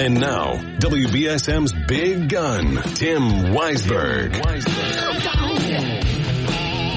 And now, WBSM's big gun, Tim Weisberg.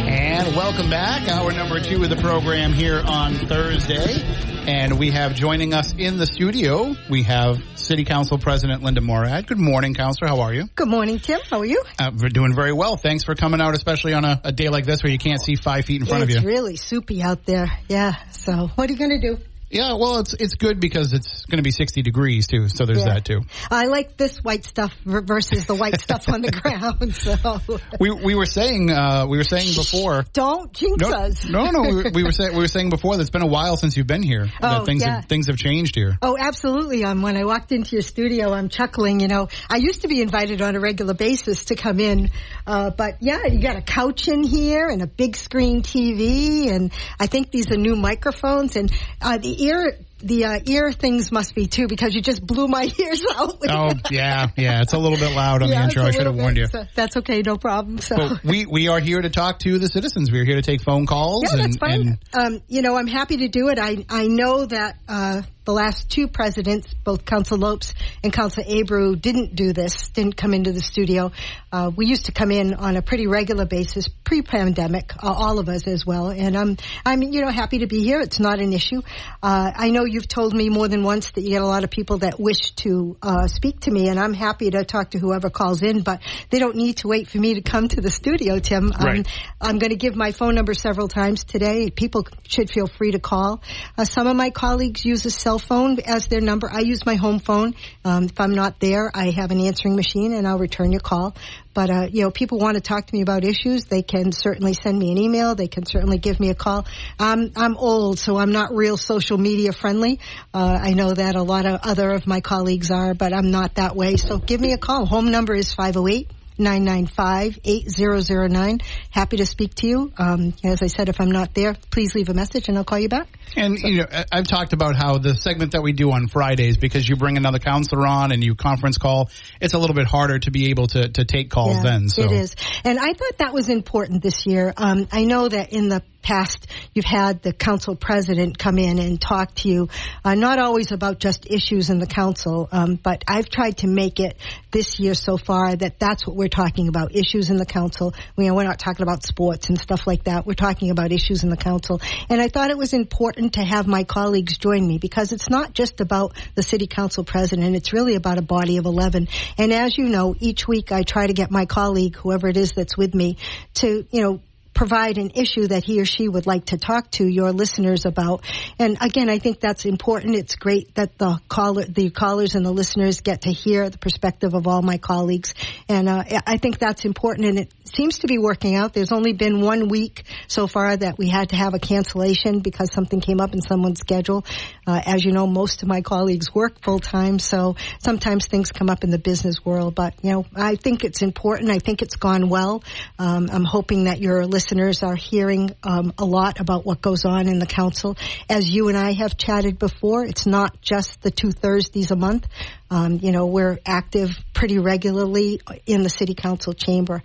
And welcome back. Hour number two of the program here on Thursday. And we have joining us in the studio, we have City Council President Linda Morad. Good morning, Councilor. How are you? Good morning, Tim. How are you? Uh, we're doing very well. Thanks for coming out, especially on a, a day like this where you can't see five feet in front it's of you. It's really soupy out there. Yeah. So what are you going to do? Yeah, well, it's it's good because it's going to be 60 degrees too, so there's Yeah. that too. I like this white stuff versus the white stuff on the ground. So We we were saying uh, we were saying before. don't jinx No, us. no, no. We were, we were saying we were saying before that it's been a while since you've been here. Oh, things yeah. have, things have changed here. Oh, absolutely. Um, when I walked into your studio, I'm chuckling. You know, I used to be invited on a regular basis to come in, uh, but yeah, you got a couch in here and a big screen TV, and I think these are new microphones and uh, the ear. The uh, ear things must be too because you just blew my ears out. Oh yeah, yeah. It's a little bit loud on Yeah, the intro. I should have warned you. so that's okay, no problem. So. But we we are here to talk to the citizens. We're here to take phone calls. Yeah, and, that's fine. and um, you know, I'm happy to do it. I I know that uh, the last two presidents, both Council Lopes and Council Abreu, didn't do this, didn't come into the studio. Uh, we used to come in on a pretty regular basis pre-pandemic, uh, all of us as well. And I'm I'm you know happy to be here. It's not an issue. Uh, I know you've told me more than once that you get a lot of people that wish to uh, speak to me, and I'm happy to talk to whoever calls in. But they don't need to wait for me to come to the studio, Tim. Um, Right. I'm going to give my phone number several times today. People should feel free to call. Uh, some of my colleagues use a cell phone as their number. I use my home phone. Um, if I'm not there, I have an answering machine and I'll return your call. But, uh, you know, people want to talk to me about issues. They can certainly send me an email. They can certainly give me a call. Um, I'm old, so I'm not real social media friendly. Uh, I know that a lot of other of my colleagues are, but I'm not that way. So give me a call. Home number is 508- 995-8009. Happy to speak to you. Um, as I said, if I'm not there, please leave a message and I'll call you back. and you know I've talked about how the segment that we do on Fridays because you bring another counselor on and you conference call. It's a little bit harder to be able to to take calls Yeah, then. So It is. And I thought that was important this year. Um, I know that in the past you've had the council president come in and talk to you, uh, not always about just issues in the council, um, but I've tried to make it this year so far that that's what we're talking about, issues in the council. We, we're not talking about sports and stuff like that. We're talking about issues in the council. And I thought it was important to have my colleagues join me because it's not just about the city council president. It's really about a body of 11. And as you know, each week I try to get my colleague, whoever it is that's with me, to, you know, provide an issue that he or she would like to talk to your listeners about. And again, I think that's important. It's great that the caller, the callers and the listeners get to hear the perspective of all my colleagues. And uh, I think that's important and it seems to be working out. There's only been one week so far that we had to have a cancellation because something came up in someone's schedule. Uh, as you know, most of my colleagues work full time, so sometimes things come up in the business world. But you know, I think it's important. I think it's gone well. Um, I'm hoping that your listeners are hearing um, a lot about what goes on in the council. As you and I have chatted before, it's not just the two Thursdays a month. Um, you know, we're active pretty regularly in the city council chamber.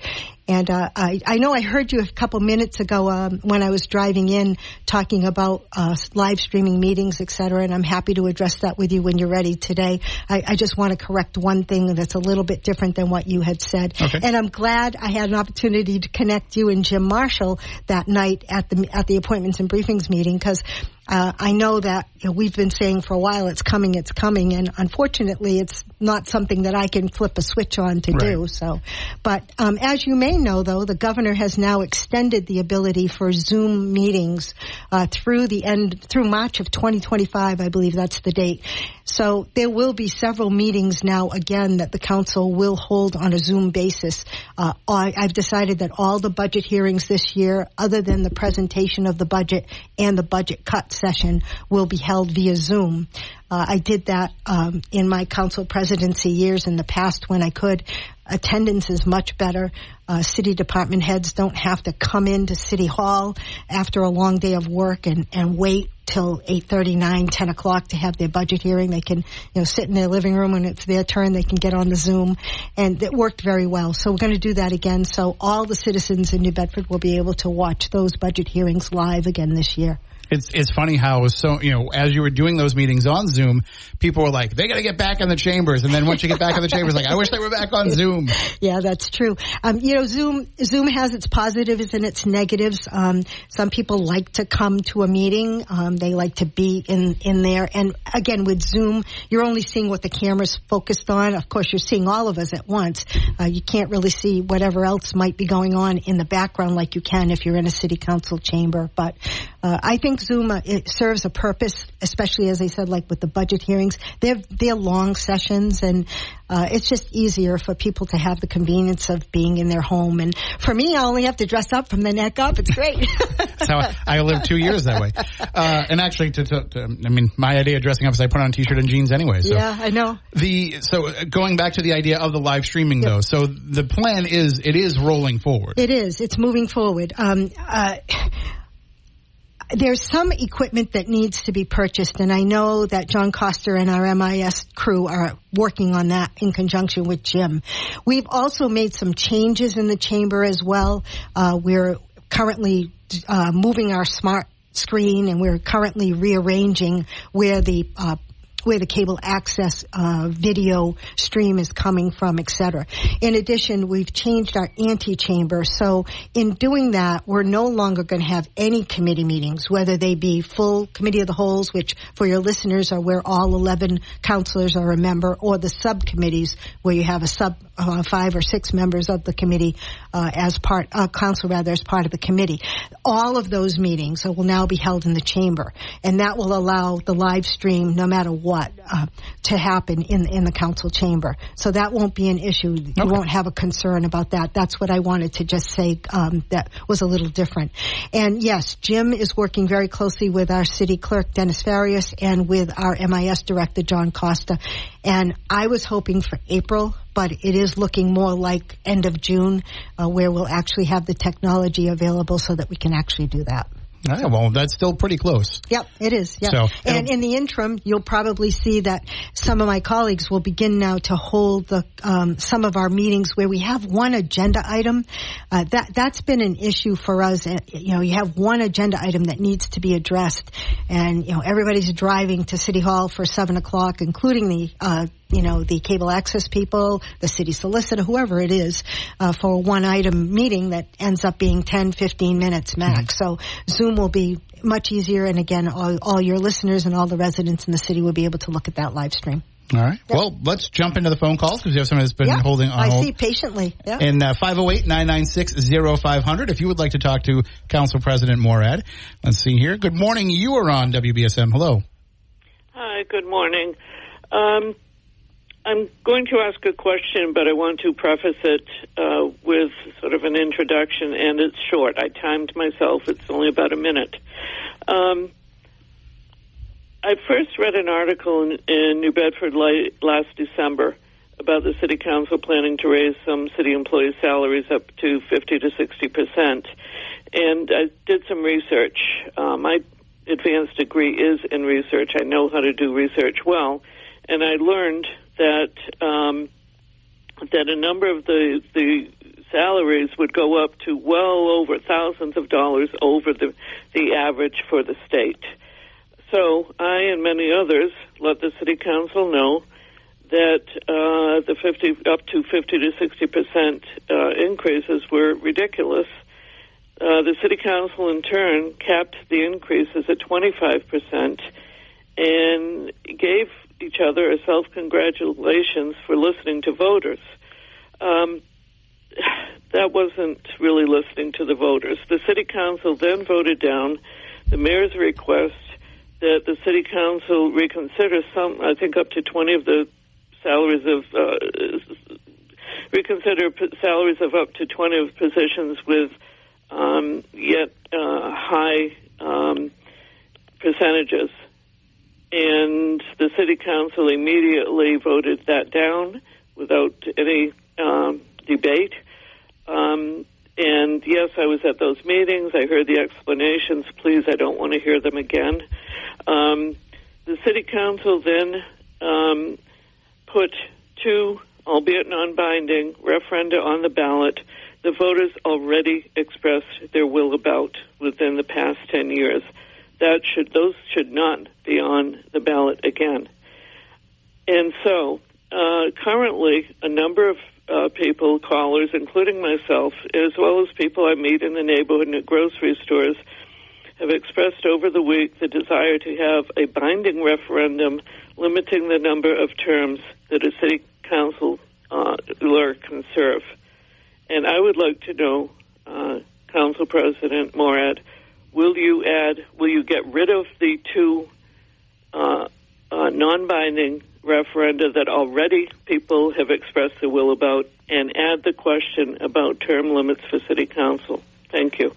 And uh, I, I know I heard you a couple minutes ago um, when I was driving in talking about uh, live streaming meetings, et cetera, and I'm happy to address that with you when you're ready today. I, I just want to correct one thing that's a little bit different than what you had said. Okay. And I'm glad I had an opportunity to connect you and Jim Marshall that night at the at the appointments and briefings meeting because uh, I know that you know, we've been saying for a while it's coming, it's coming, and unfortunately, it's not something that I can flip a switch on to do. So, but um, as you may know, though, the governor has now extended the ability for Zoom meetings uh, through the end through March of 2025. I believe that's the date. So there will be several meetings now again that the council will hold on a Zoom basis. Uh, I've decided that all the budget hearings this year, other than the presentation of the budget and the budget cut session, will be held via Zoom. Uh, I did that um, in my council presidency years in the past when I could. Attendance is much better. Uh, city department heads don't have to come into city hall after a long day of work and, and wait till 8.39, 10 o'clock to have their budget hearing. They can, you know, sit in their living room when it's their turn. They can get on the Zoom and it worked very well. So we're going to do that again. So all the citizens in New Bedford will be able to watch those budget hearings live again this year. It's it's funny how so you know as you were doing those meetings on Zoom, people were like they got to get back in the chambers, and then once you get back in the chambers, like I wish they were back on Zoom. Yeah, that's true. Um, you know, Zoom Zoom has its positives and its negatives. Um, some people like to come to a meeting; um, they like to be in in there. And again, with Zoom, you're only seeing what the camera's focused on. Of course, you're seeing all of us at once. Uh, you can't really see whatever else might be going on in the background like you can if you're in a city council chamber. But uh, I think Zoom uh, it serves a purpose, especially as I said, like with the budget hearings. They're they're long sessions, and uh, it's just easier for people to have the convenience of being in their home. And for me, I only have to dress up from the neck up. It's great. That's how I, I lived two years that way. Uh, and actually, to, to, to, I mean, my idea of dressing up is I put on a t-shirt and jeans anyway. So yeah, I know. The so uh, going back to the idea of the live streaming yep. though. So the plan is it is rolling forward. It is. It's moving forward. Um, uh, there's some equipment that needs to be purchased, and I know that John Costa and our MIS crew are working on that in conjunction with Jim. We've also made some changes in the chamber as well. Uh, we're currently uh, moving our smart screen, and we're currently rearranging where the uh, where the cable access uh, video stream is coming from, etc. In addition, we've changed our antechamber. So in doing that, we're no longer going to have any committee meetings, whether they be full committee of the wholes, which for your listeners are where all 11 councilors are a member, or the subcommittees where you have a sub uh, five or six members of the committee uh, as part, uh, council rather, as part of the committee. All of those meetings will now be held in the chamber, and that will allow the live stream, no matter what what uh, to happen in in the council chamber. So that won't be an issue. You okay. won't have a concern about that. That's what I wanted to just say. Um, that was a little different. And yes, Jim is working very closely with our city clerk Dennis Farias and with our MIS director John Costa. And I was hoping for April, but it is looking more like end of June, uh, where we'll actually have the technology available so that we can actually do that. Yeah, well, that's still pretty close. Yep, it is. Yep. So, and in the interim, you'll probably see that some of my colleagues will begin now to hold the um, some of our meetings where we have one agenda item. Uh, that that's been an issue for us. You know, you have one agenda item that needs to be addressed, and you know everybody's driving to City Hall for seven o'clock, including the uh, you know, the cable access people, the city solicitor, whoever it is, uh, for a one item meeting that ends up being 10, 15 minutes max. Mm-hmm. So Zoom will be much easier. And again, all, all, your listeners and all the residents in the city will be able to look at that live stream. All right. Yep. Well, let's jump into the phone calls because we have someone that's been yep. holding on I hold. see patiently. Yep. In uh, 508-996-0500 if you would like to talk to Council President Morad. Let's see here. Good morning. You are on WBSM. Hello. Hi, good morning. Um, I'm going to ask a question, but I want to preface it uh, with sort of an introduction, and it's short. I timed myself, it's only about a minute. Um, I first read an article in, in New Bedford last December about the City Council planning to raise some city employees' salaries up to 50 to 60 percent. And I did some research. Uh, my advanced degree is in research. I know how to do research well. And I learned that um, that a number of the the salaries would go up to well over thousands of dollars over the the average for the state. So I and many others let the city council know that uh, the 50 up to 50 to 60 percent uh, increases were ridiculous. Uh, the city council, in turn, capped the increases at 25 percent and gave each other a self congratulations for listening to voters. Um, that wasn't really listening to the voters. The city council then voted down the mayor's request that the city council reconsider some, I think up to 20 of the salaries of, uh, reconsider salaries of up to 20 of positions with um, yet uh, high um, percentages. And the city council immediately voted that down without any um, debate. Um, and yes, I was at those meetings. I heard the explanations. Please, I don't want to hear them again. Um, the city council then um, put two, albeit non-binding, referenda on the ballot. The voters already expressed their will about within the past ten years. That should those should not be on the ballot again. And so, uh, currently, a number of uh, people, callers, including myself, as well as people I meet in the neighborhood and at grocery stores, have expressed over the week the desire to have a binding referendum limiting the number of terms that a city council uh, can serve. And I would like to know, uh, Council President Morad, will you add, will you get rid of the two uh, uh non-binding referenda that already people have expressed their will about and add the question about term limits for city council. Thank you.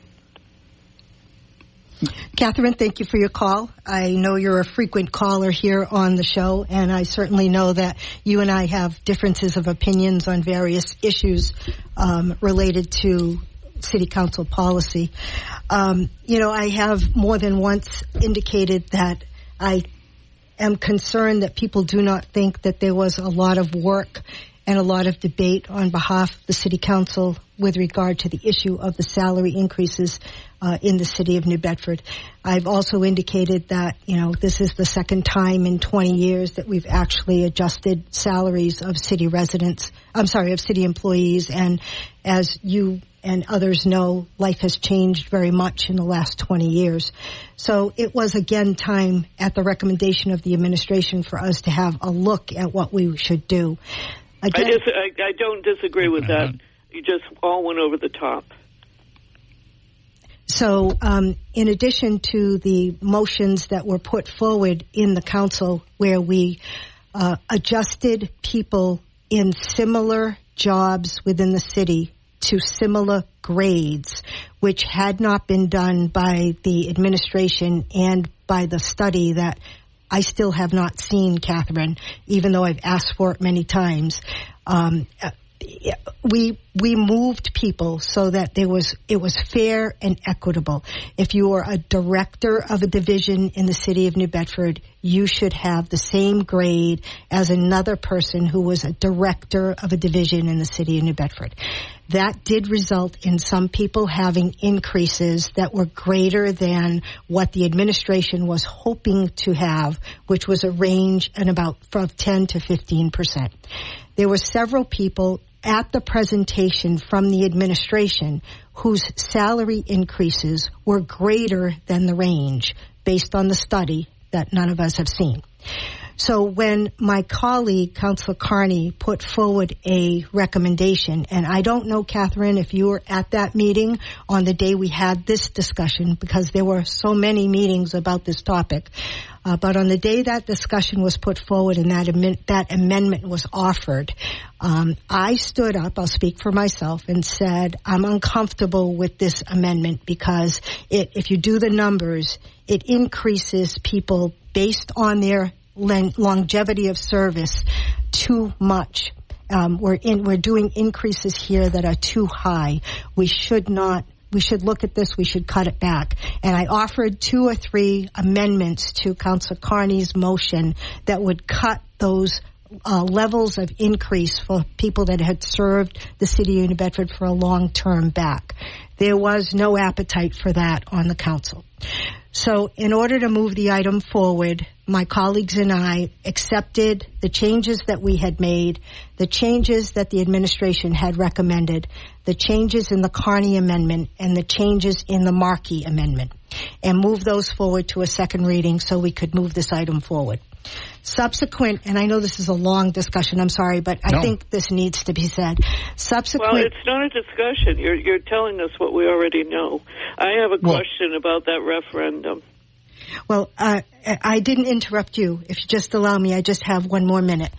Catherine, thank you for your call. I know you're a frequent caller here on the show, and I certainly know that you and I have differences of opinions on various issues um, related to city council policy. Um, you know, I have more than once indicated that I am concerned that people do not think that there was a lot of work and a lot of debate on behalf of the city council with regard to the issue of the salary increases uh, in the city of New Bedford. I've also indicated that you know this is the second time in 20 years that we've actually adjusted salaries of city residents. I'm sorry, of city employees, and as you and others know, life has changed very much in the last 20 years. So it was again time at the recommendation of the administration for us to have a look at what we should do. Again, I, dis- I, I don't disagree with that. You just all went over the top. So, um, in addition to the motions that were put forward in the council, where we uh, adjusted people in similar jobs within the city to similar grades, which had not been done by the administration and by the study that I still have not seen, Catherine, even though I've asked for it many times. Um, we we moved people so that there was it was fair and equitable. If you are a director of a division in the city of New Bedford, you should have the same grade as another person who was a director of a division in the city of New Bedford. That did result in some people having increases that were greater than what the administration was hoping to have, which was a range and about from 10 to 15 percent. There were several people at the presentation from the administration whose salary increases were greater than the range based on the study that none of us have seen. So when my colleague, Councilor Carney, put forward a recommendation, and I don't know, Catherine, if you were at that meeting on the day we had this discussion, because there were so many meetings about this topic, uh, but on the day that discussion was put forward and that, am- that amendment was offered, um, I stood up, I'll speak for myself, and said, I'm uncomfortable with this amendment because it, if you do the numbers, it increases people based on their longevity of service too much. Um, we're in, we're doing increases here that are too high. We should not we should look at this, we should cut it back. And I offered two or three amendments to Council Carney's motion that would cut those uh, levels of increase for people that had served the city of New Bedford for a long term back. There was no appetite for that on the council. So in order to move the item forward, my colleagues and I accepted the changes that we had made, the changes that the administration had recommended, the changes in the Carney amendment, and the changes in the Markey amendment, and moved those forward to a second reading so we could move this item forward. Subsequent, and I know this is a long discussion, I'm sorry, but I no. think this needs to be said. Subsequent. Well, it's not a discussion. You're, you're telling us what we already know. I have a well, question about that referendum. Well, uh, I didn't interrupt you. If you just allow me, I just have one more minute.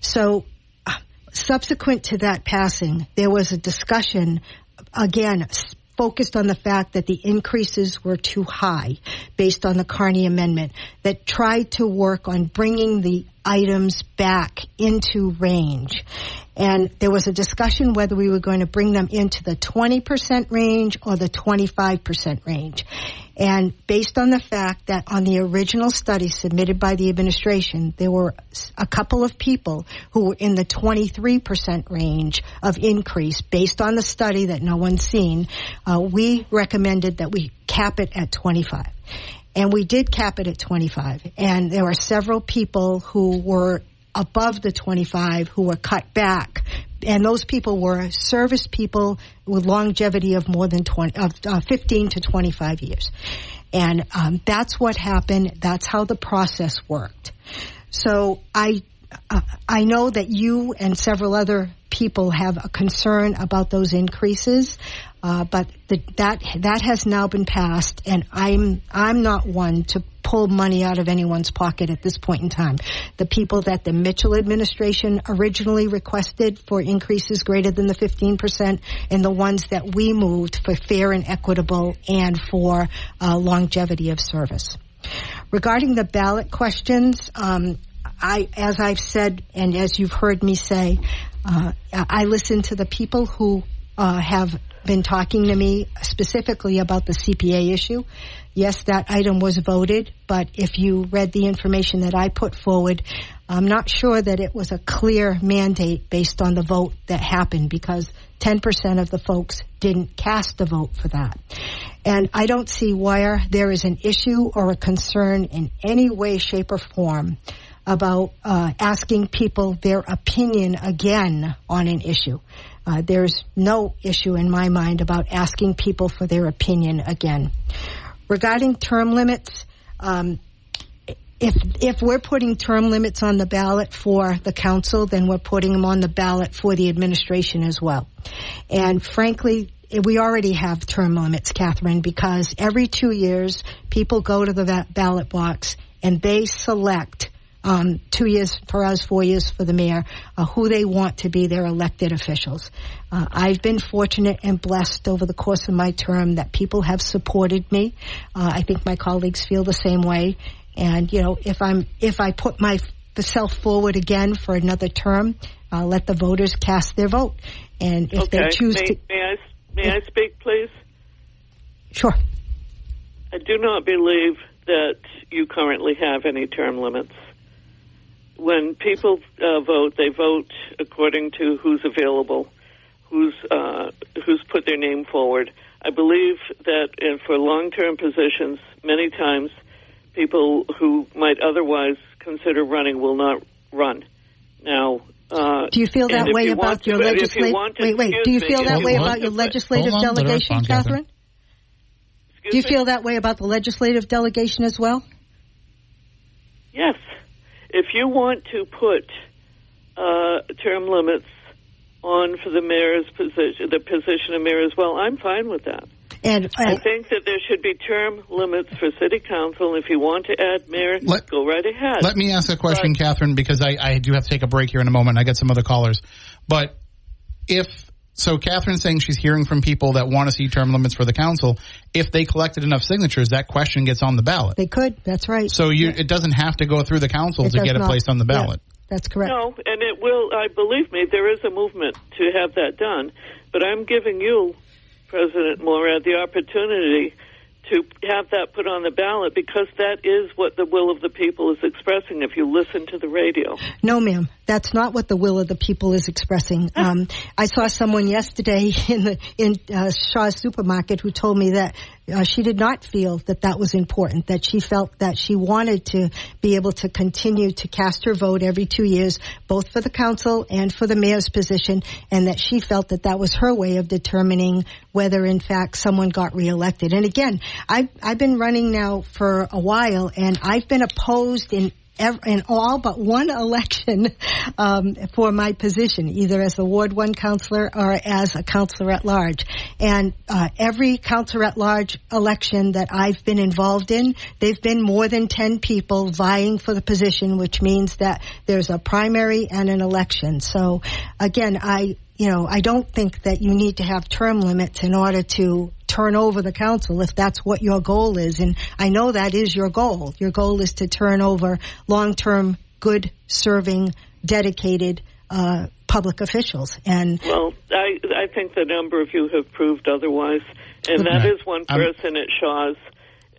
So, uh, subsequent to that passing, there was a discussion again focused on the fact that the increases were too high based on the Carney amendment that tried to work on bringing the items back into range. And there was a discussion whether we were going to bring them into the 20% range or the 25% range. And based on the fact that on the original study submitted by the administration, there were a couple of people who were in the 23% range of increase based on the study that no one's seen, uh, we recommended that we cap it at 25. And we did cap it at 25. And there were several people who were above the 25 who were cut back. And those people were service people with longevity of more than 20, of uh, 15 to 25 years. And um, that's what happened. That's how the process worked. So I, uh, I know that you and several other people have a concern about those increases. Uh, but the, that that has now been passed, and I'm I'm not one to pull money out of anyone's pocket at this point in time. The people that the Mitchell administration originally requested for increases greater than the 15%, and the ones that we moved for fair and equitable and for uh, longevity of service. Regarding the ballot questions, um, I, as I've said, and as you've heard me say, uh, I listen to the people who uh, have been talking to me specifically about the CPA issue. Yes, that item was voted, but if you read the information that I put forward, I'm not sure that it was a clear mandate based on the vote that happened because 10% of the folks didn't cast a vote for that. And I don't see where there is an issue or a concern in any way, shape, or form about uh, asking people their opinion again on an issue. Uh, there's no issue in my mind about asking people for their opinion again. Regarding term limits, um, if if we're putting term limits on the ballot for the council, then we're putting them on the ballot for the administration as well. And frankly, we already have term limits, Catherine, because every two years people go to the ballot box and they select um, two years for us, four years for the mayor, uh, who they want to be their elected officials. Uh, I've been fortunate and blessed over the course of my term that people have supported me. Uh, I think my colleagues feel the same way. And you know, if I'm if I put myself forward again for another term, uh, let the voters cast their vote. And if okay. they choose may, to, may I may I speak, please? Sure. I do not believe that you currently have any term limits when people uh, vote, they vote according to who's available, who's uh, who's put their name forward. I believe that uh, for long-term positions, many times people who might otherwise consider running will not run. Now, uh, do you feel that way you about your legislative? Wait, wait. Do you feel me, that way about your legislative delegation, Catherine? do you me? feel that way about the legislative delegation as well? Yes if you want to put uh, term limits on for the mayor's position, the position of mayor as well, I'm fine with that. And, and I think that there should be term limits for city council. If you want to add mayor, let, go right ahead. Let me ask a question, but, Catherine, because I, I do have to take a break here in a moment. I get some other callers, but if so Catherine's saying she's hearing from people that want to see term limits for the council. If they collected enough signatures, that question gets on the ballot. They could. That's right. So you, yeah. it doesn't have to go through the council it to get not. it placed on the ballot. Yeah, that's correct. No, and it will. I believe me, there is a movement to have that done. But I'm giving you, President Morad, the opportunity to have that put on the ballot because that is what the will of the people is expressing if you listen to the radio. No, ma'am. That's not what the will of the people is expressing. Um, I saw someone yesterday in the in uh, Shaw's supermarket who told me that uh, she did not feel that that was important. That she felt that she wanted to be able to continue to cast her vote every two years, both for the council and for the mayor's position, and that she felt that that was her way of determining whether, in fact, someone got reelected. And again, I've I've been running now for a while, and I've been opposed in in all but one election um, for my position, either as the Ward 1 counselor or as a counselor at large. And uh, every counselor at large election that I've been involved in, they've been more than 10 people vying for the position, which means that there's a primary and an election. So again, I you know, I don't think that you need to have term limits in order to turn over the council if that's what your goal is. And I know that is your goal. Your goal is to turn over long-term, good serving, dedicated, uh, public officials. And well, I I think the number of you have proved otherwise, and that is one person at Shaw's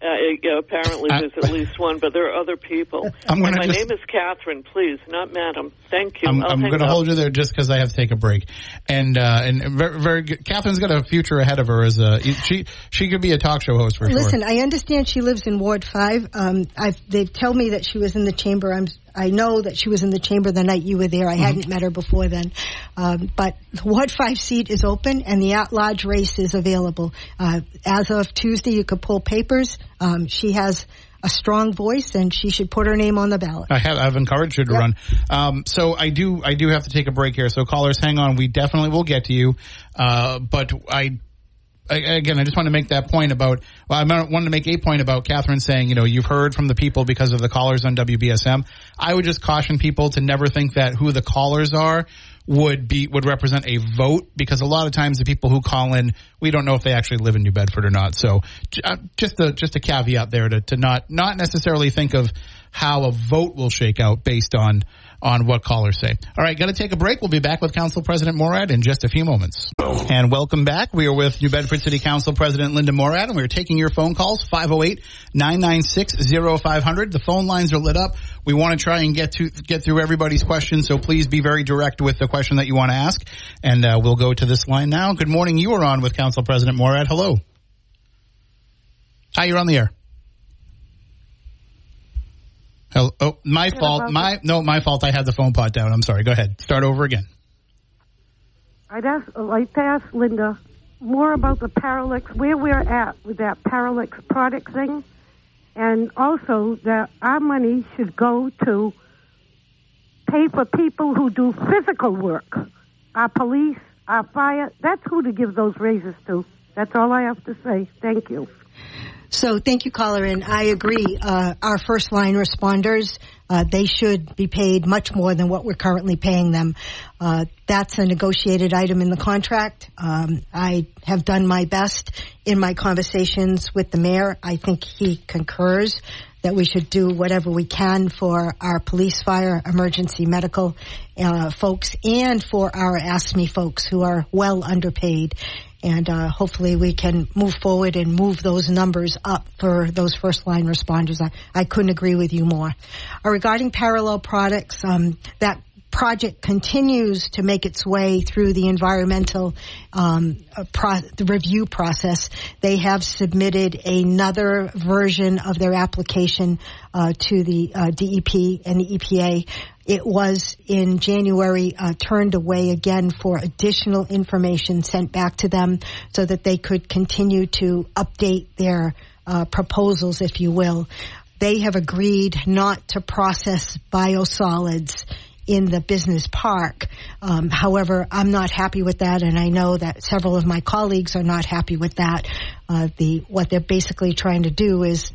uh, yeah, apparently there's at least one, but there are other people. I'm my just, name is Catherine, please, not Madam. Thank you. I'm, I'm going to hold you there just because I have to take a break. And uh, and very, very good. Catherine's got a future ahead of her as a she she could be a talk show host for Listen, sure. Listen, I understand she lives in Ward Five. Um, I've, they tell me that she was in the chamber. I'm I know that she was in the chamber the night you were there. I mm-hmm. hadn't met her before then. Um, but the Ward 5 seat is open and the at-large race is available. Uh, as of Tuesday, you could pull papers. Um, she has a strong voice and she should put her name on the ballot. I have, I've encouraged her to yep. run. Um, so I do, I do have to take a break here. So callers, hang on. We definitely will get to you. Uh, but I again, I just want to make that point about. Well, I wanted to make a point about Catherine saying, you know, you've heard from the people because of the callers on WBSM. I would just caution people to never think that who the callers are would be would represent a vote because a lot of times the people who call in, we don't know if they actually live in New Bedford or not. So uh, just a just a caveat there to to not not necessarily think of how a vote will shake out based on on what callers say. All right, got to take a break. We'll be back with Council President Morad in just a few moments. And welcome back. We are with New Bedford City Council President Linda Morad, and we're taking your phone calls 508-996-0500. The phone lines are lit up. We want to try and get to get through everybody's questions, so please be very direct with the question that you want to ask. And uh, we'll go to this line now. Good morning. You are on with Council President Morad. Hello. Hi, you're on the air. Oh, oh my fault. My no, my fault. I had the phone pot down. I'm sorry. Go ahead. Start over again. I'd ask, like to ask Linda more about the Parallel, where we're at with that Parallel product thing, and also that our money should go to pay for people who do physical work, our police, our fire. That's who to give those raises to. That's all I have to say. Thank you. So thank you, caller, and I agree. Uh, our first line responders, uh, they should be paid much more than what we're currently paying them. Uh, that's a negotiated item in the contract. Um, I have done my best in my conversations with the mayor. I think he concurs that we should do whatever we can for our police, fire, emergency medical uh, folks and for our AFSCME folks who are well underpaid and uh, hopefully we can move forward and move those numbers up for those first line responders. I, I couldn't agree with you more. Uh, regarding parallel products, um, that project continues to make its way through the environmental um, uh, pro- the review process. They have submitted another version of their application uh, to the uh, DEP and the EPA it was in January uh, turned away again for additional information sent back to them so that they could continue to update their uh, proposals, if you will. They have agreed not to process biosolids in the business park. Um, however, I'm not happy with that, and I know that several of my colleagues are not happy with that. Uh, the what they're basically trying to do is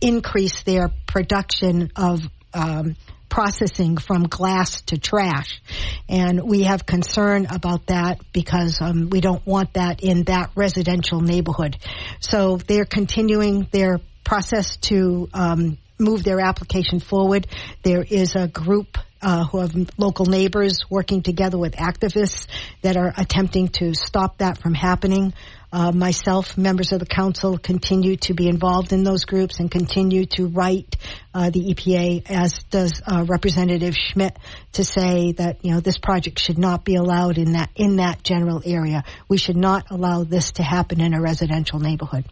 increase their production of um, processing from glass to trash. And we have concern about that because um, we don't want that in that residential neighborhood. So they're continuing their process to um, move their application forward. There is a group uh, who have local neighbors working together with activists that are attempting to stop that from happening. Uh, myself, members of the council, continue to be involved in those groups and continue to write uh, the EPA, as does uh, Representative Schmidt, to say that you know this project should not be allowed in that in that general area. We should not allow this to happen in a residential neighborhood.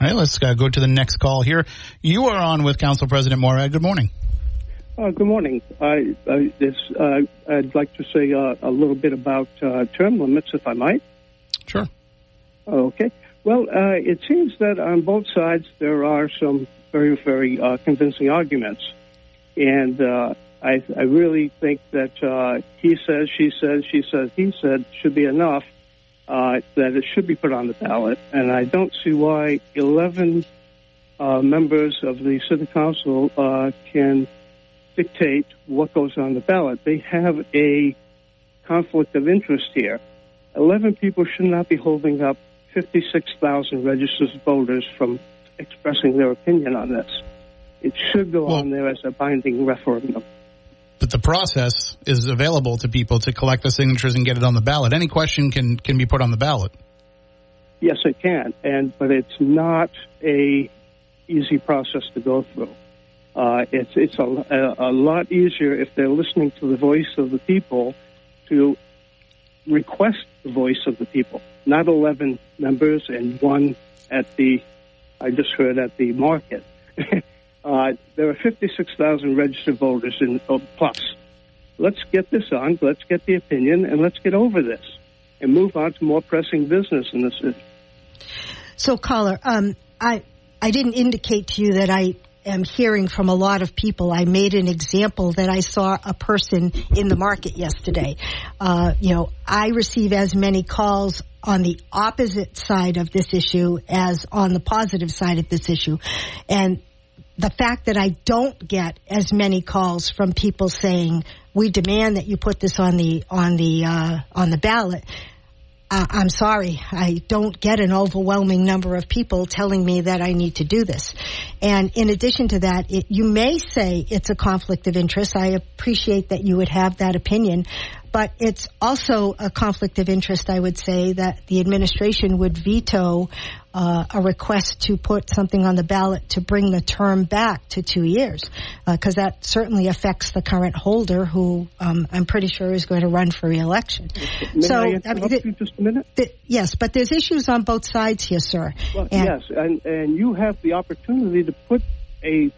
All right, let's uh, go to the next call here. You are on with Council President Morad. Good morning. Uh, good morning. I, I this, uh, I'd like to say uh, a little bit about uh, term limits, if I might. Sure. Okay. Well, uh, it seems that on both sides there are some very, very uh, convincing arguments. And uh, I, I really think that uh, he says, she says, she says, he said should be enough. Uh, that it should be put on the ballot, and I don't see why 11 uh, members of the city council uh, can dictate what goes on the ballot. They have a conflict of interest here. 11 people should not be holding up 56,000 registered voters from expressing their opinion on this. It should go Well- on there as a binding referendum. But the process is available to people to collect the signatures and get it on the ballot. Any question can can be put on the ballot. Yes, it can, and but it's not a easy process to go through. Uh, it's it's a, a, lot easier if they're listening to the voice of the people to request the voice of the people, not 11 members and one at the, I just heard at the market. uh, there are 56,000 registered voters in oh, plus. Let's get this on, let's get the opinion, and let's get over this and move on to more pressing business in the city. So, caller, um, I I didn't indicate to you that I am hearing from a lot of people. I made an example that I saw a person in the market yesterday. Uh, you know, I receive as many calls on the opposite side of this issue as on the positive side of this issue, and the fact that I don't get as many calls from people saying we demand that you put this on the on the uh, on the ballot. Uh, I'm sorry, I don't get an overwhelming number of people telling me that I need to do this. And in addition to that, it, you may say it's a conflict of interest. I appreciate that you would have that opinion, but it's also a conflict of interest, I would say, that the administration would veto uh, a request to put something on the ballot to bring the term back to two years, because that certainly affects the current holder, who um, I'm pretty sure is going to run for reelection. May so, I I mean, interrupt th- you just a minute? th- yes, but there's issues on both sides here, sir. Well, And- yes, and, and you have the opportunity to put a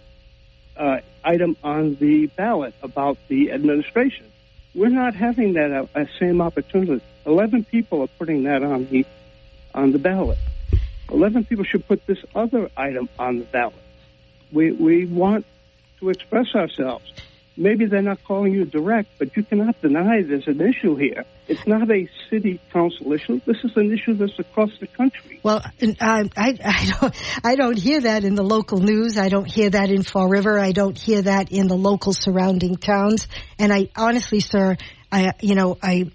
uh, item on the ballot about the administration. We're not having that uh, uh, same opportunity. Eleven people are putting that on the on the ballot. Eleven people should put this other item on the ballot. We we want to express ourselves. Maybe they're not calling you direct, but you cannot deny there's an issue here. It's not a city council issue. This is an issue that's across the country. Well, uh, I, I don't, I don't hear that in the local news. I don't hear that in Fall River. I don't hear that in the local surrounding towns. And I honestly, sir, I, you know, I,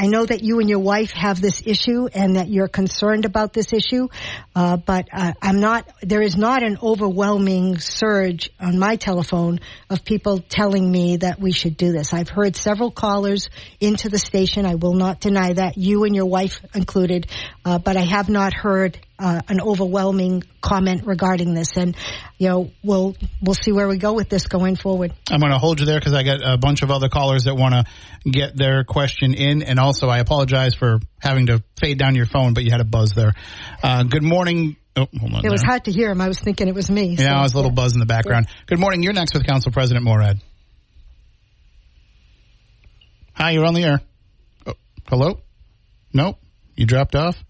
I know that you and your wife have this issue and that you're concerned about this issue, uh, but uh, I'm not. There is not an overwhelming surge on my telephone of people telling me that we should do this. I've heard several callers into the station. I will not deny that, you and your wife included, uh, but I have not heard uh, an overwhelming comment regarding this. And you know, we'll we'll see where we go with this going forward. I'm going to hold you there because I got a bunch of other callers that want to get their question in, and also I apologize for having to fade down your phone, but you had a buzz there. Uh, good morning. Oh, hold on. It was hard to hear him. I was thinking it was me. Yeah, so, I was a little buzz in the background. Good morning. You're next with Council President Morad. Hi, you're on the air. Oh, hello? Nope. You dropped off?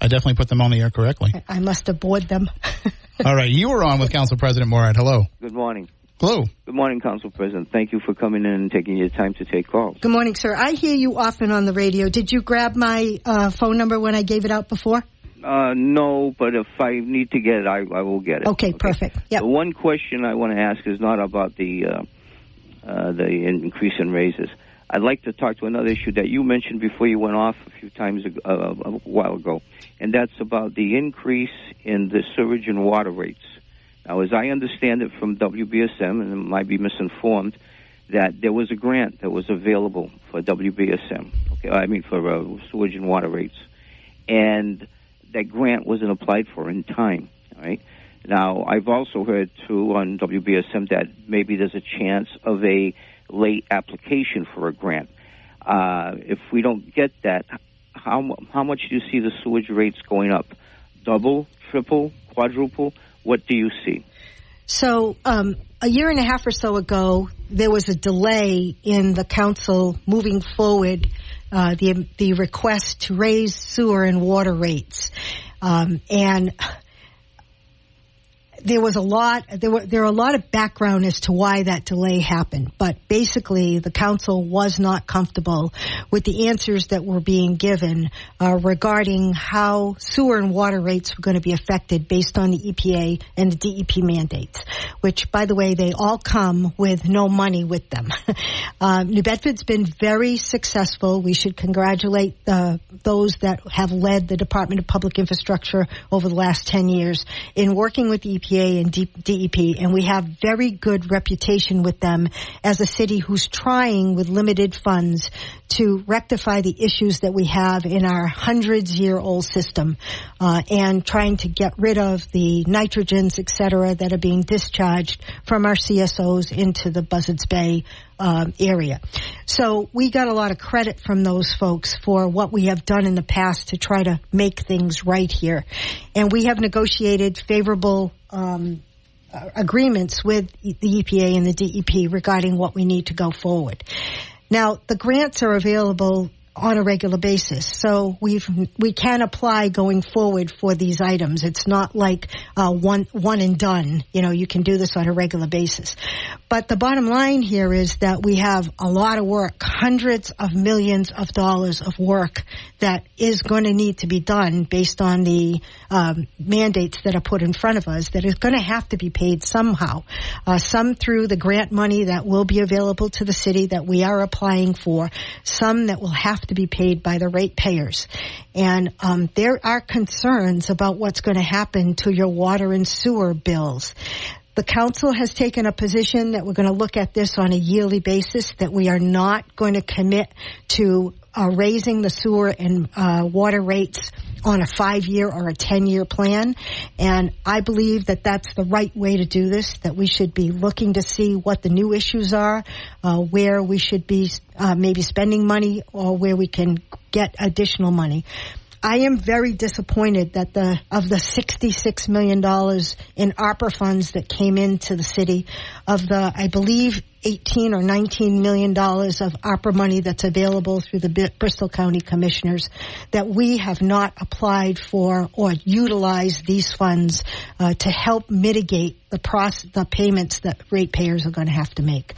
I definitely put them on the air correctly. I must have bored them. All right, you were on with Council President Morad. Hello. Good morning. Hello. Good morning, Council President. Thank you for coming in and taking your time to take calls. Good morning, sir. I hear you often on the radio. Did you grab my uh, phone number when I gave it out before? Uh, no, but if I need to get it, I, I will get it. Okay, perfect. Yep. The one question I want to ask is not about the uh, uh, the increase in raises. I'd like to talk to another issue that you mentioned before you went off a few times ago, uh, a while ago, and that's about the increase in the sewage and water rates. Now, as I understand it from WBSM, and I might be misinformed, that there was a grant that was available for WBSM. Okay, I mean for uh, sewage and water rates, and that grant wasn't applied for in time. All right. Now, I've also heard too on WBSM that maybe there's a chance of a late application for a grant. Uh, if we don't get that, how how much do you see the sewage rates going up? Double, triple, quadruple? What do you see? So, um, a year and a half or so ago, there was a delay in the council moving forward uh, the the request to raise sewer and water rates, um, and there was a lot there were there are a lot of background as to why that delay happened but basically the council was not comfortable with the answers that were being given uh, regarding how sewer and water rates were going to be affected based on the EPA and the DEP mandates which by the way they all come with no money with them. Um, New Bedford's been very successful. We should congratulate uh, those that have led the Department of Public Infrastructure over the last 10 years in working with the EPA EPA and DEP, and we have very good reputation with them as a city who's trying with limited funds to rectify the issues that we have in our hundreds year old system, uh, and trying to get rid of the nitrogens, et cetera, that are being discharged from our CSOs into the Buzzards Bay um, area. So we got a lot of credit from those folks for what we have done in the past to try to make things right here. And we have negotiated favorable um, agreements with the EPA and the DEP regarding what we need to go forward. Now, the grants are available on a regular basis. So we've we can apply going forward for these items. It's not like uh, one one and done. You know, you can do this on a regular basis. But the bottom line here is that we have a lot of work, hundreds of millions of dollars of work that is going to need to be done based on the um, mandates that are put in front of us. That is going to have to be paid somehow. Uh, some through the grant money that will be available to the city that we are applying for. Some that will have to be paid by the ratepayers. And um, there are concerns about what's going to happen to your water and sewer bills. The council has taken a position that we're going to look at this on a yearly basis, that we are not going to commit to uh, raising the sewer and uh, water rates on a five year or a 10 year plan. And I believe that that's the right way to do this, that we should be looking to see what the new issues are, uh, where we should be uh, maybe spending money or where we can get additional money. I am very disappointed that the of the sixty-six million dollars in ARPA funds that came into the city, of the I believe 18 or 19 million dollars of ARPA money that's available through the Bristol County Commissioners that we have not applied for or utilized these funds uh, to help mitigate the process, the payments that ratepayers are going to have to make.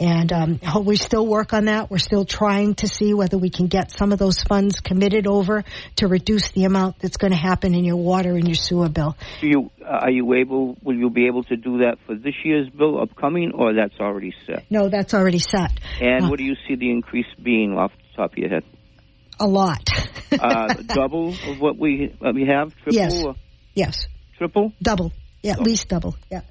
And um, we still work on that. We're still trying to see whether we can get some of those funds committed over to reduce the amount that's going to happen in your water and your sewer bill. You are you able? Will you be able to do that for this year's bill upcoming, or that's already set? No, that's already set. And uh, what do you see the increase being off the top of your head? A lot. uh, double of what we uh, we have. Triple. Yes. Yes. Triple. Double. Yeah, at least double. Yeah.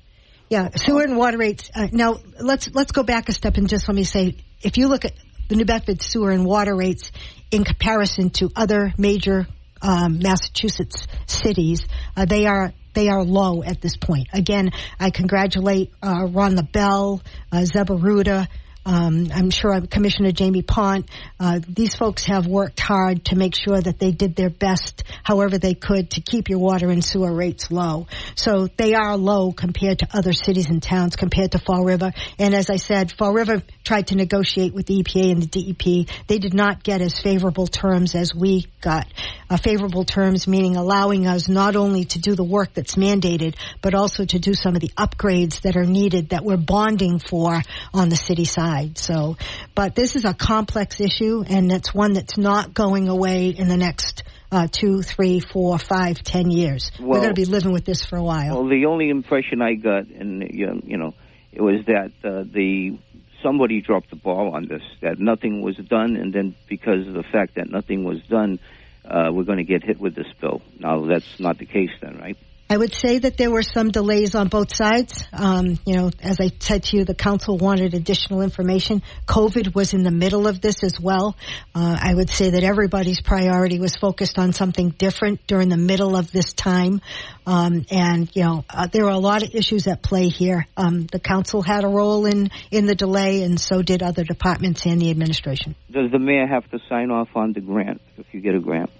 Yeah, sewer and water rates. Uh, now let's let's go back a step and just let me say, if you look at the New Bedford sewer and water rates in comparison to other major um, Massachusetts cities, uh, they are they are low at this point. Again, I congratulate uh, Ron LaBelle, uh, Zebaruda, um, I'm sure Commissioner Jamie Ponte. Uh, these folks have worked hard to make sure that they did their best, however they could, to keep your water and sewer rates low. So they are low compared to other cities and towns, compared to Fall River. And as I said, Fall River tried to negotiate with the EPA and the DEP. They did not get as favorable terms as we got. Uh, favorable terms meaning allowing us not only to do the work that's mandated, but also to do some of the upgrades that are needed that we're bonding for on the city side side. So, but this is a complex issue, and it's one that's not going away in the next uh, two, three, four, five, ten years. Well, We're going to be living with this for a while. Well, the only impression I got, and you know, it was that uh, the somebody dropped the ball on this, that nothing was done, and then because of the fact that nothing was done, uh, we're going to get hit with this bill. Now, that's not the case, then, right? I would say that there were some delays on both sides. Um, you know, as I said to you, the council wanted additional information. COVID was in the middle of this as well. Uh, I would say that everybody's priority was focused on something different during the middle of this time. Um, and you know, uh, there are a lot of issues at play here. Um, the council had a role in in the delay, and so did other departments and the administration. Does the mayor have to sign off on the grant if you get a grant?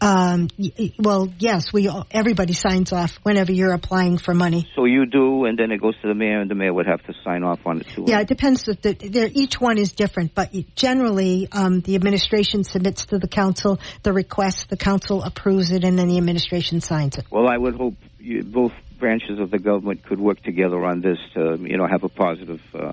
Um, well, yes, we everybody signs off whenever you're applying for money. So you do, and then it goes to the mayor, and the mayor would have to sign off on it too. Yeah, it depends. The, each one is different, but generally, um, the administration submits to the council the request, the council approves it, and then the administration signs it. Well, I would hope you, both branches of the government could work together on this to, you know, have a positive. Uh,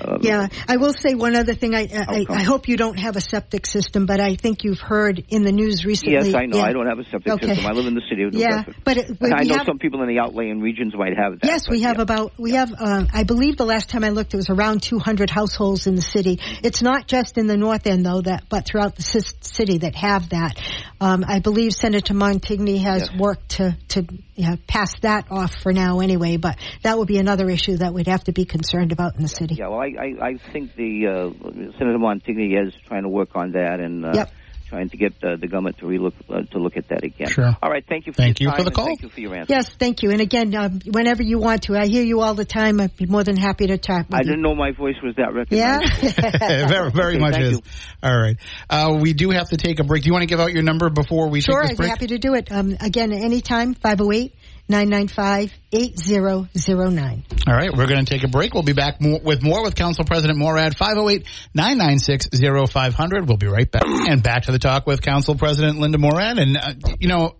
um, Yeah, I will say one other thing. I, I I hope you don't have a septic system, but I think you've heard in the news recently. Yes, I know. Yeah. I don't have a septic Okay. system. I live in the city of New Yeah, Bedford. but it, And I know have, some people in the outlying regions might have that. Yes, we have yeah. about we have. Uh, I believe the last time I looked, it was around 200 households in the city. It's not just in the north end though, that but throughout the city that have that. Um, I believe Senator Montigny has Yes. worked to to yeah, pass that off for now anyway. But that would be another issue that we'd have to be concerned about in the city. Yeah, well, I, I, I think the uh, Senator Montigny is trying to work on that and uh, Yep. Trying to get uh, the government to relook uh, to look at that again. Sure. All right. Thank you. For Thank your you for the call. Thank you for your answer. Yes, thank you. And again, um, whenever you want to, I hear you all the time. I'd be more than happy to talk with I you. didn't know my voice was that Yeah. very, very Okay, much thank is. you. All right. Uh, we do have to take a break. Do you want to give out your number before we Sure, take I'd be happy to do it. Um, again, anytime, 508 995 8009. All right, we're going to take a break. We'll be back more, with more with Council President Morad, 508-996-0500. We'll be right back. And back to the talk with Council President Linda Morad. And, uh, you know,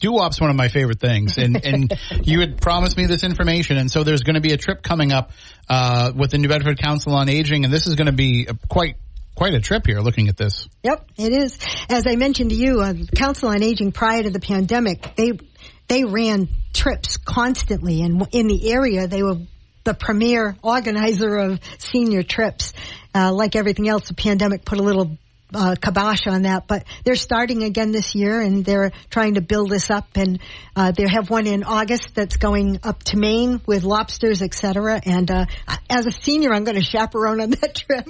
doo-wop's one of my favorite things. And, and you had promised me this information. And so there's going to be a trip coming up, uh, with the New Bedford Council on Aging. And this is going to be a, quite, quite a trip here looking at this. Yep, it is. As I mentioned to you, uh, Council on Aging prior to the pandemic, they they ran trips constantly, and in the area, they were the premier organizer of senior trips. Uh, like everything else, the pandemic put a little uh, kibosh on that, but they're starting again this year, and they're trying to build this up. And uh, they have one in August that's going up to Maine with lobsters, etc. And uh, as a senior, I'm going to chaperone on that trip,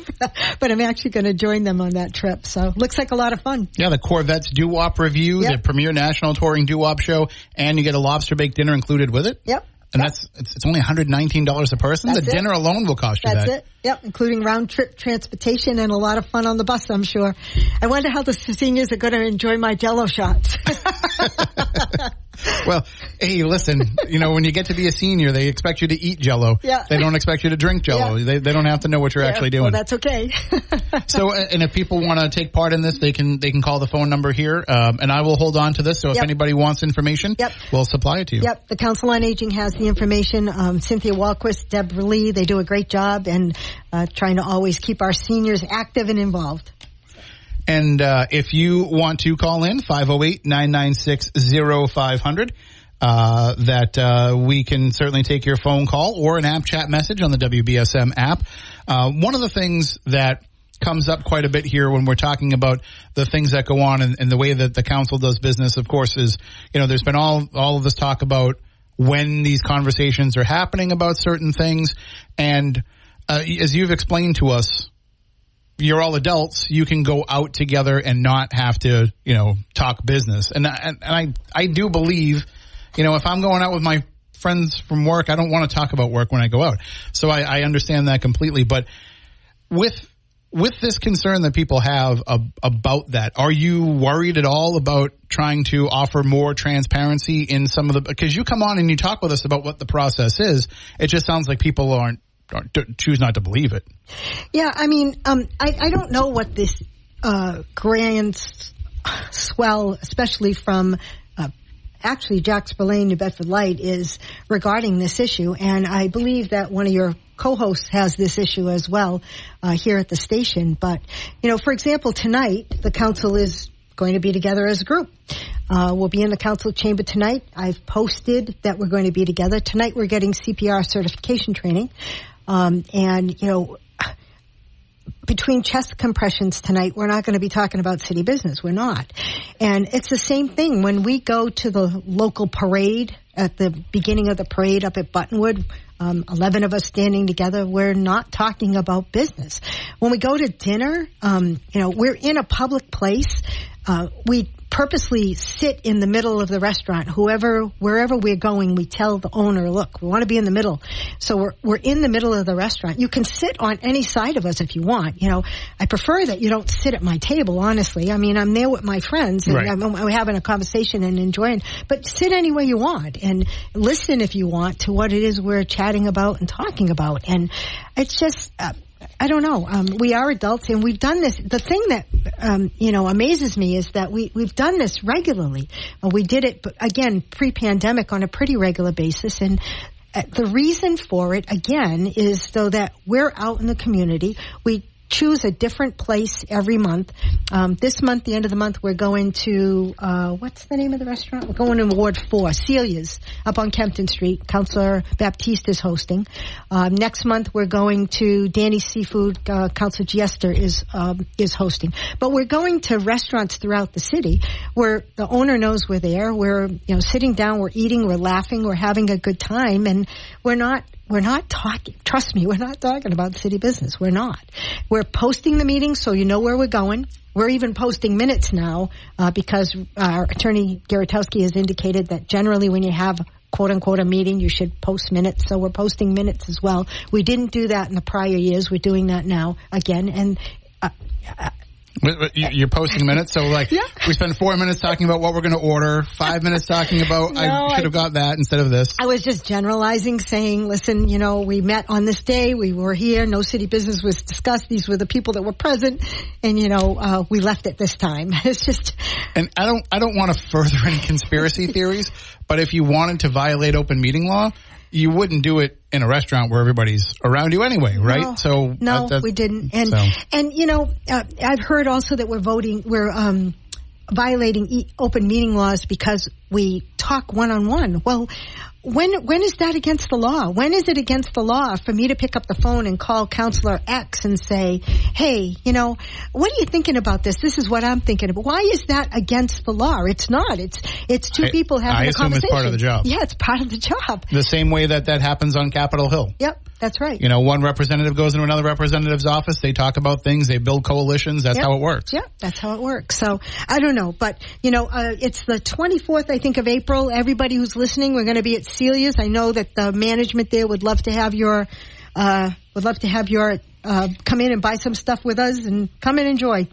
but I'm actually going to join them on that trip. So looks like a lot of fun. Yeah, the Corvettes doo-wop review, Yep. the premier national touring doo-wop show, and you get a lobster baked dinner included with it. Yep. And that's it's, it's only $119 a person. That's the it. dinner alone will cost you That's that. it. Yep, including round trip transportation and a lot of fun on the bus, I'm sure. I wonder how the seniors are going to enjoy my jello shots. Well, hey, listen, you know, when you get to be a senior, they expect you to eat jello. Yeah. They don't expect you to drink jello. Yeah. They, they don't have to know what you're actually Well, doing. that's okay. so, uh, and if people want to take part in this, they can, they can call the phone number here. Um, and I will hold on to this. So if Yep. anybody wants information, Yep. we'll supply it to you. Yep, the Council on Aging has the information. Um, Cynthia Walquist, Deborah Lee, they do a great job and uh, trying to always keep our seniors active and involved. And uh, if you want to call in, 508-996-0500, uh, that uh, we can certainly take your phone call or an app chat message on the WBSM app. Uh, one of the things that comes up quite a bit here when we're talking about the things that go on and, and the way that the council does business, of course, is, you know, there's been all, all of this talk about when these conversations are happening about certain things. And uh, as you've explained to us, you're all adults. You can go out together and not have to, you know, talk business. And, I- and, I, I do believe, you know, if I'm going out with my friends from work, I don't want to talk about work when I go out. So I, I understand that completely. But with, with this concern that people have ab- about that, are you worried at all about trying to offer more transparency in some of the, because you come on and you talk with us about what the process is. It just sounds like people aren't choose not to believe it. Yeah, I mean, um, I, I don't know what this uh, grand swell, especially from uh, actually Jack Spillane, New Bedford Light, is regarding this issue, and I believe that one of your co-hosts has this issue as well uh, here at the station. But you know, for example, tonight the council is going to be together as a group. Uh, we'll be in the council chamber tonight. I've posted that we're going to be together tonight. We're getting CPR certification training, um, and you know between chest compressions tonight, we're not going to be talking about city business. We're not. And it's the same thing when we go to the local parade at the beginning of the parade up at Buttonwood. Um, 11 of us standing together. We're not talking about business. When we go to dinner, um, you know, we're in a public place. Uh, we purposely sit in the middle of the restaurant. Whoever, wherever we're going, we tell the owner, look, we want to be in the middle. So we're, we're in the middle of the restaurant. You can sit on any side of us if you want. You know, I prefer that you don't sit at my table, honestly. I mean, I'm there with my friends and Right. I'm, we're having a conversation and enjoying, but sit any way you want and listen if you want to what it is we're chatting about and talking about. And it's just, uh, I don't know. Um, we are adults, and we've done this. The thing that um, you know amazes me is that we we've done this regularly. Uh, we did it again pre-pandemic on a pretty regular basis, and uh, the reason for it again is so that we're out in the community. We choose a different place every month. Um, this month, the end of the month, we're going to uh, what's the name of the restaurant? We're going to Ward Four, Celia's, up on Kempton Street. Councilor Baptiste is hosting. Um, next month, we're going to Danny's Seafood. Uh, Councilor Giesta is um, is hosting. But we're going to restaurants throughout the city where the owner knows we're there. We're you know sitting down, we're eating, we're laughing, we're having a good time, and we're not we're not talking. Trust me, we're not talking about city business. We're not. We're posting the meeting so you know where we're going. We're even posting minutes now uh, because our attorney Garatowski has indicated that generally when you have quote unquote a meeting, you should post minutes. So we're posting minutes as well. We didn't do that in the prior years. We're doing that now again. And uh, you- You're posting minutes, so like Yeah. we spend four minutes talking about what we're going to order, five minutes talking about No, I should have got that instead of this. I was just generalizing, saying, listen, you know, we met on this day, we were here, no city business was discussed, these were the people that were present, and you know, uh, we left at this time. It's just, And I don't, I don't want to further any conspiracy theories, but if you wanted to violate open meeting law, you wouldn't do it in a restaurant where everybody's around you anyway, right? No, so no, that- that- we didn't. And so. and you know, uh, I've heard also that we're voting, we're um, violating e- open meeting laws because we talk one on one. Well. When when is that against the law? When is it against the law for me to pick up the phone and call Counselor X and say, "Hey, you know, what are you thinking about this? This is what I'm thinking about." Why is that against the law? It's not. It's it's two I- people having I a assume it's conversation. part of the job. Yeah, it's part of the job. the same way that that happens on Capitol Hill. Yep, that's right. You know, one representative goes into another representative's office. They talk about things. They build coalitions. That's Yep. how it works. Yeah, that's how it works. So I don't know, but you know, uh, it's the 24th, I think, of April. Everybody who's listening, we're going to be at Celia's. I know that the management there would love to have your, uh, would love to have your, uh, come in and buy some stuff with us and come and enjoy.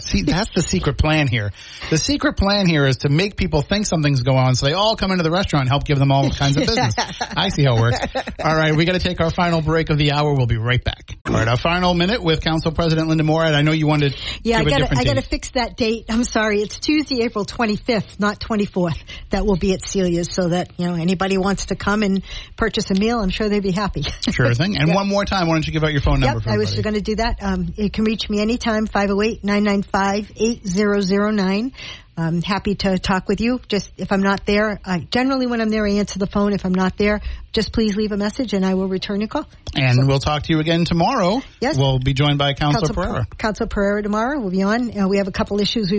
See, that's the secret plan here. The secret plan here is to make people think something's going on, so they all come into the restaurant and help give them all kinds of business. I see how it works. All right, we got to take our final break of the hour. We'll be right back. All right, our final minute with Council President Linda Morad. I know you wanted to Yeah, I gotta, I gotta fix that date. I'm sorry. It's Tuesday, April 25th, not 24th. That will be at Celia's so that, you know, anybody wants to come and purchase a meal, I'm sure they'd be happy. Sure thing. And Yeah. one more time, why don't you give out your phone number Yep, I was going to do that. Um, you can reach me anytime, 508-995-8009. I'm happy to talk with you. Just if I'm not there, I, generally when I'm there, I answer the phone. If I'm not there, just please leave a message and I will return your call. And we'll talk to you again tomorrow. Yes. We'll be joined by Councilor Council Pereira. Councilor Pereira tomorrow We'll be on. Uh, we have a couple issues we